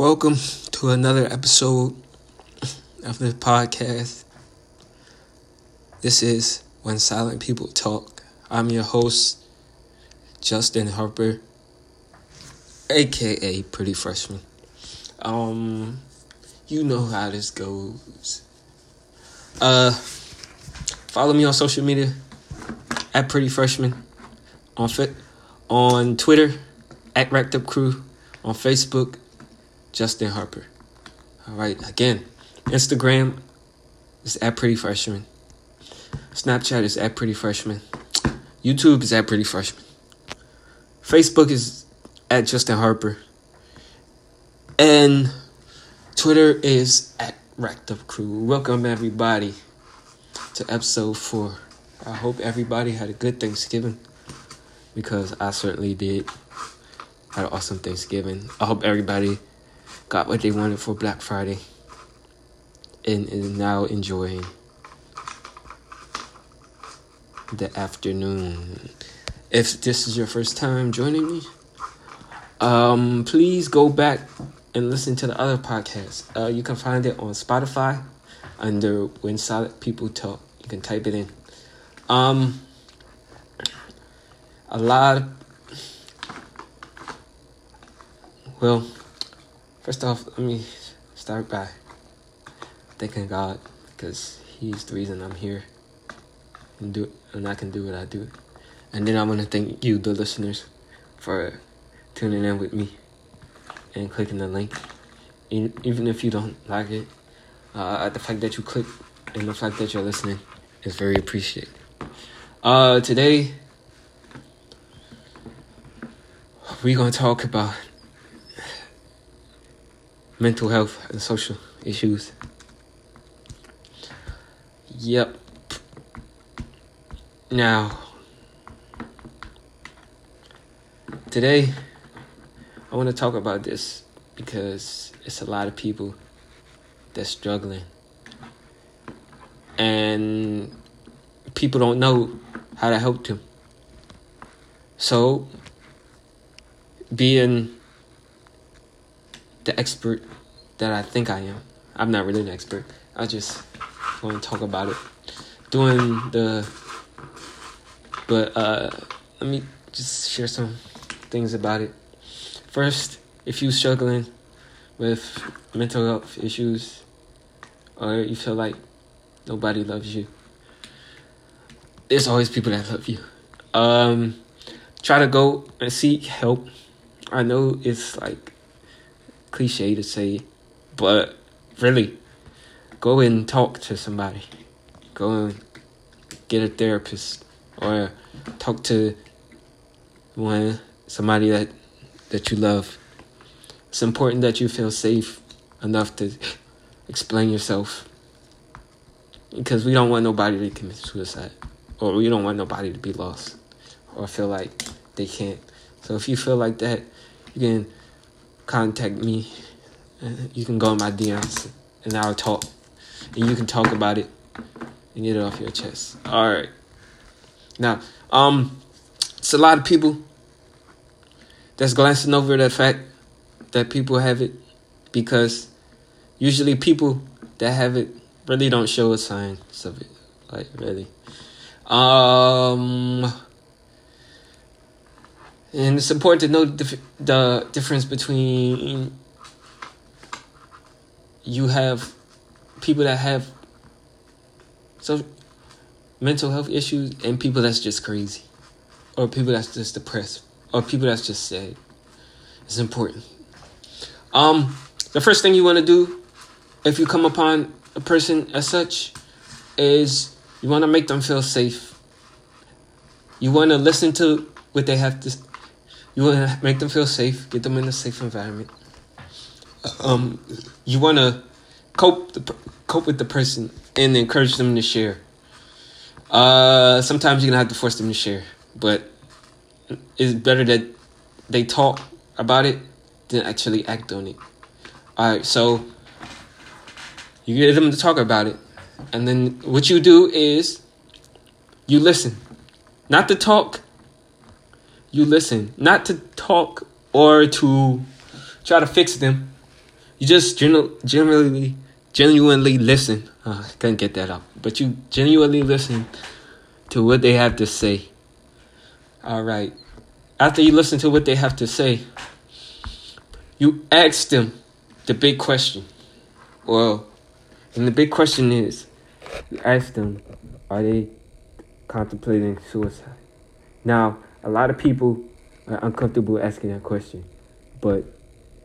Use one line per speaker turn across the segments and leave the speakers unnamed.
Welcome to another episode of the podcast. This is When Silent People Talk. I'm your host, Justin Harper, aka Pretty Freshman. Um, you know how this goes. Uh, follow me on social media at Pretty Freshman on fit on Twitter at Racked Up Crew on Facebook Justin Harper. All right, again, Instagram is at Pretty Freshman. Snapchat is at Pretty Freshman. YouTube is at Pretty Freshman. Facebook is at Justin Harper. And Twitter is at Racked Up Crew. Welcome, everybody, to episode four. I hope everybody had a good Thanksgiving because I certainly did. Had an awesome Thanksgiving. I hope everybody got what they wanted for Black Friday and is now enjoying the afternoon. If this is your first time joining me, um, please go back and listen to the other podcasts. Uh, you can find it on Spotify under When Silent People Talk. You can type it in. Um, a lot of, well, First off, let me start by thanking God because He's the reason I'm here and do and I can do what I do. And then I want to thank you, the listeners, for tuning in with me and clicking the link. Even if you don't like it, uh, the fact that you click and the fact that you're listening is very appreciated. Uh, today, we're going to talk about mental health and social issues. Yep. Now, today I want to talk about this because it's a lot of people that's struggling. And people don't know how to help them. So, being the expert that I think I am. I'm not really an expert. I just want to talk about it. Doing the, but uh, let me just share some things about it. First, if you're struggling with mental health issues, or you feel like nobody loves you, there's always people that love you. Um, try to go and seek help. I know it's like cliche to say, but really, go and talk to somebody. Go and get a therapist or talk to one somebody that that you love. It's important that you feel safe enough to explain yourself. Because we don't want nobody to commit suicide. Or we don't want nobody to be lost. Or feel like they can't. So if you feel like that, you can contact me. You can go on my DMs and I'll talk. And you can talk about it and get it off your chest. Alright. Now, um, it's a lot of people that's glancing over the fact that people have it because usually people that have it really don't show a signs of it. Like really. Um and it's important to know the, the difference between you have people that have so mental health issues and people that's just crazy or people that's just depressed or people that's just sad. It's important. Um the first thing you want to do if you come upon a person as such is you want to make them feel safe. You want to listen to what they have to you want to make them feel safe, get them in a safe environment. Um, you want to cope the, cope with the person and encourage them to share. Uh, sometimes you're gonna have to force them to share, but it's better that they talk about it than actually act on it. All right, so you get them to talk about it, and then what you do is you listen, not to talk, you listen, not to talk or to try to fix them, you just generally genuinely listen. Uh, I couldn't get that out, but you genuinely listen to what they have to say. All right. After you listen to what they have to say, you ask them the big question. Well, and the big question is, you ask them, are they contemplating suicide? Now, a lot of people are uncomfortable asking that question, but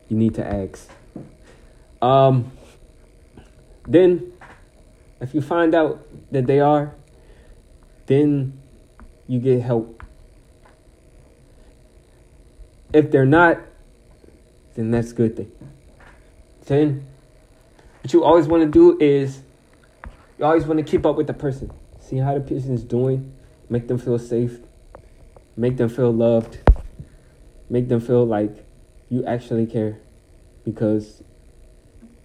you need to ask. Um, then, if you find out that they are, then you get help. If they're not, then that's good thing. Then, what you always want to do is you always want to keep up with the person. See how the person is doing, make them feel safe, make them feel loved, make them feel like you actually care because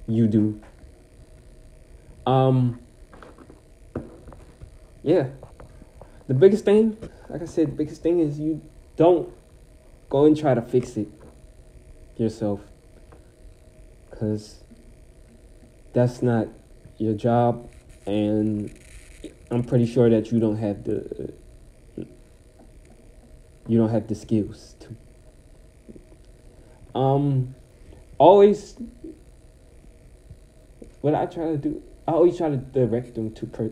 you do. Um yeah. The biggest thing, like I said, the biggest thing is you don't go and try to fix it yourself. Cuz that's not your job and I'm pretty sure that you don't have the you don't have the skills to um always what I try to do I always try to direct them to per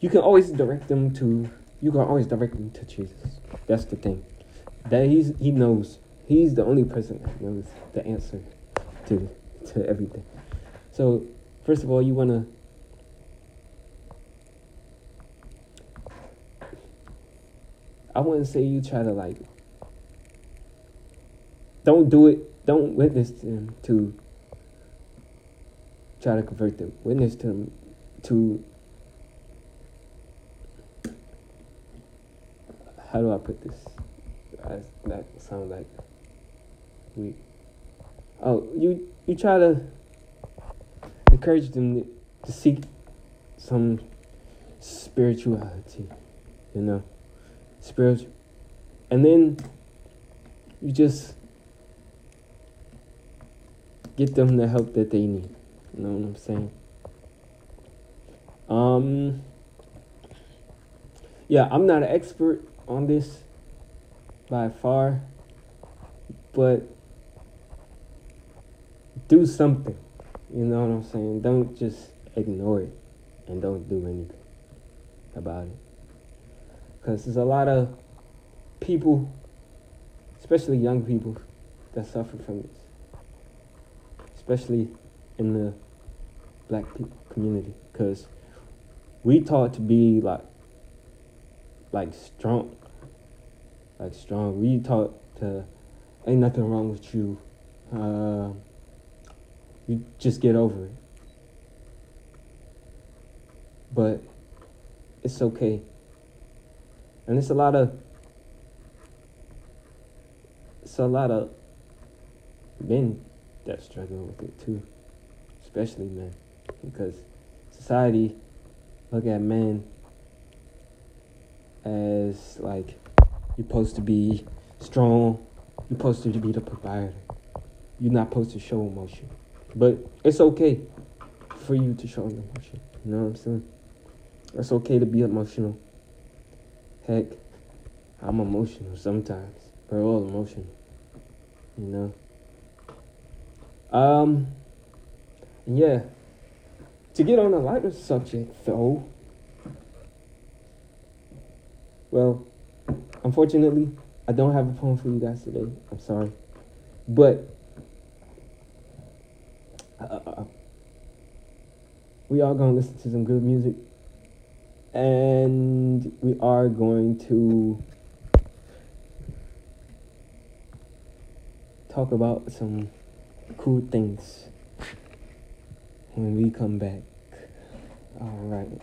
you can always direct them to you can always direct them to Jesus. That's the thing. That he's he knows. He's the only person that knows the answer to to everything. So first of all you wanna I wouldn't say you try to like don't do it don't witness them to try to convert them. Witness them to how do I put this? I, that sound like we. Oh, you you try to encourage them to seek some spirituality, you know, spiritual, and then you just get them the help that they need. You know what I'm saying? Um. Yeah, I'm not an expert on this by far, but do something. You know what I'm saying? Don't just ignore it and don't do anything about it. Because there's a lot of people, especially young people, that suffer from this, especially in the black community. Because we taught to be like, like strong, like strong. We taught to ain't nothing wrong with you. Uh, you just get over it. But it's okay. And it's a lot of it's a lot of men that struggle with it too. Especially men. Because society look at men as like you're supposed to be strong. You're supposed to be the provider. You're not supposed to show emotion. But it's okay for you to show emotion. You know what I'm saying? It's okay to be emotional. Heck, I'm emotional sometimes. We're all emotional. You know? Um, yeah. To get on a lighter subject, though, well, unfortunately, I don't have a poem for you guys today. I'm sorry. But uh, we all to listen to some good music. And we are going to talk about some cool things when we come back. All right.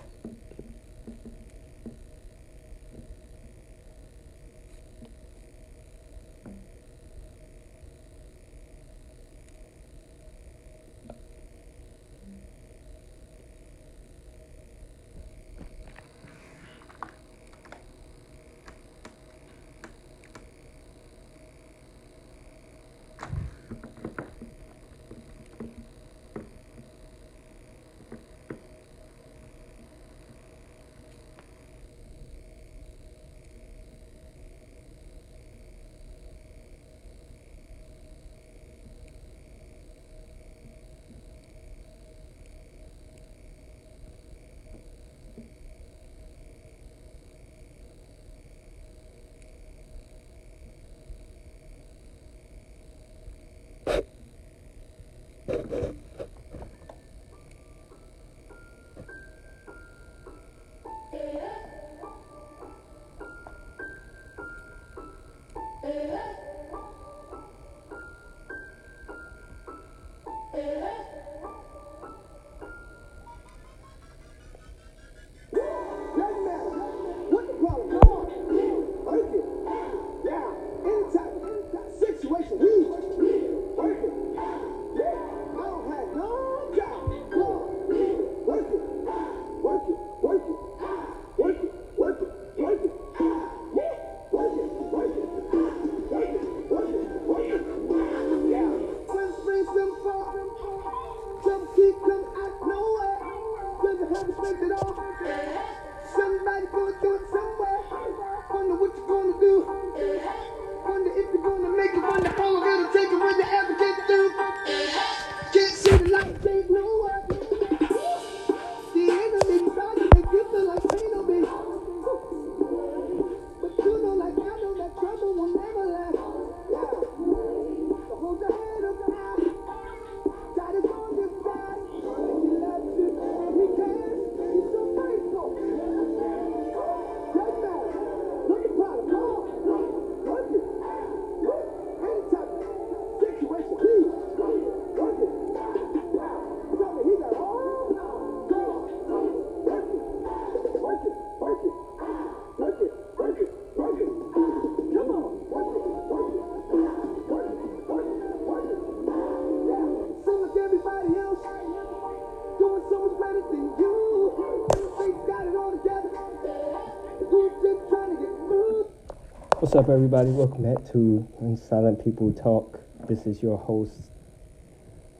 What's up, everybody? Welcome back to When Silent People Talk. This is your host,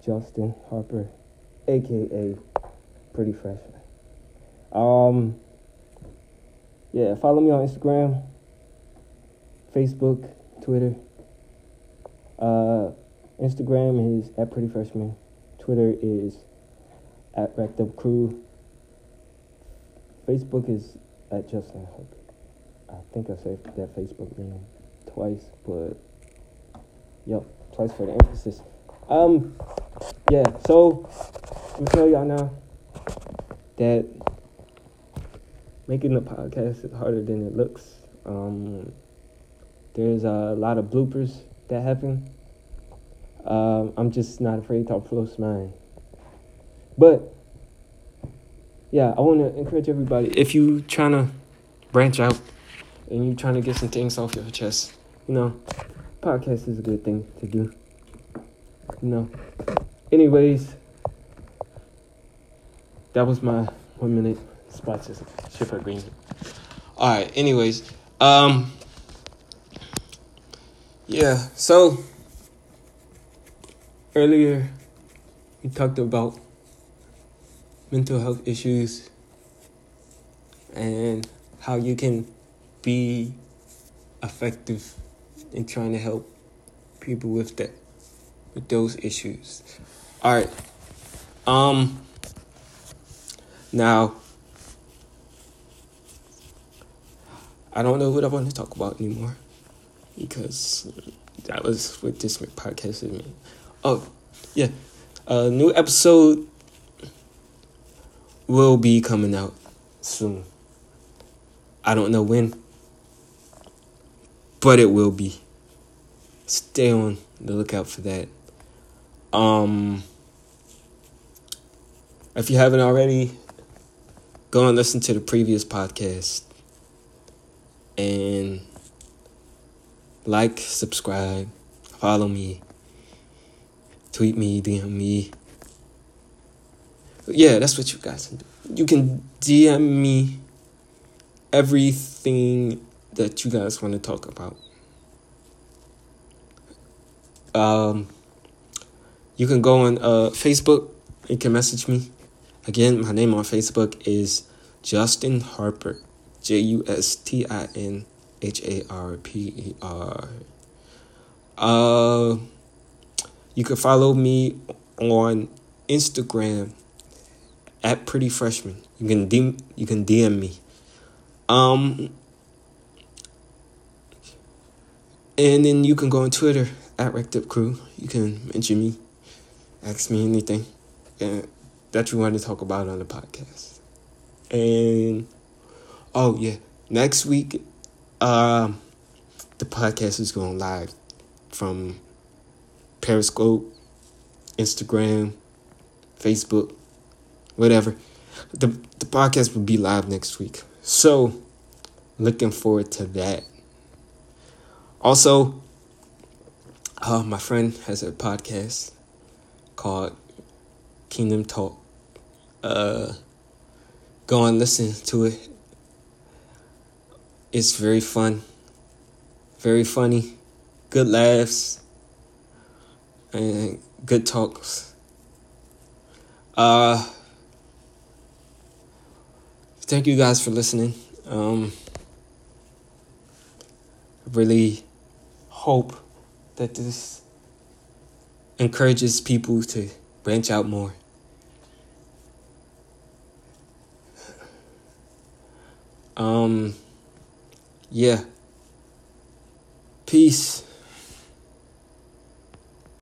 Justin Harper, aka Pretty Freshman. Um, yeah, follow me on Instagram, Facebook, Twitter. Uh, Instagram is at Pretty Freshman. Twitter is at Racked Up Crew. Facebook is at Justin Harper. I think I said that Facebook name twice, but yep, twice for the emphasis. Um, yeah. So I'm tell y'all now that making a podcast is harder than it looks. Um, there's a lot of bloopers that happen. Um, I'm just not afraid to upload mine. But yeah, I want to encourage everybody if you trying to branch out and you're trying to get some things off your chest, you know, podcast is a good thing to do. You know. Anyways, that was my one minute sponsorship agreement.
Alright, anyways. Um Yeah, so earlier we talked about mental health issues and how you can be effective in trying to help people with that with those issues. All right. Um now I don't know what I want to talk about anymore because that was what this podcast is. Oh, yeah. A new episode will be coming out soon. I don't know when but it will be. Stay on the lookout for that. Um, if you haven't already, go and listen to the previous podcast and like, subscribe, follow me, tweet me, DM me. Yeah, that's what you guys can do. You can DM me everything that you guys want to talk about. Um, you can go on uh, Facebook. You can message me. Again, my name on Facebook is Justin Harper. J U S T I N H A R P E R. Uh, you can follow me on Instagram at Pretty Freshman. You can DM, you can DM me. Um, and then you can go on Twitter at Racked Up Crew. You can mention me ask me anything that you want to talk about on the podcast. And oh yeah, next week, um, the podcast is going live from Periscope, Instagram, Facebook, whatever. The the podcast will be live next week. So looking forward to that. Also, uh, my friend has a podcast called Kingdom Talk. Uh, go and listen to it. It's very fun, very funny, good laughs, and good talks. Uh, thank you guys for listening. Um, really hope that this encourages people to branch out more. Um, yeah. Peace.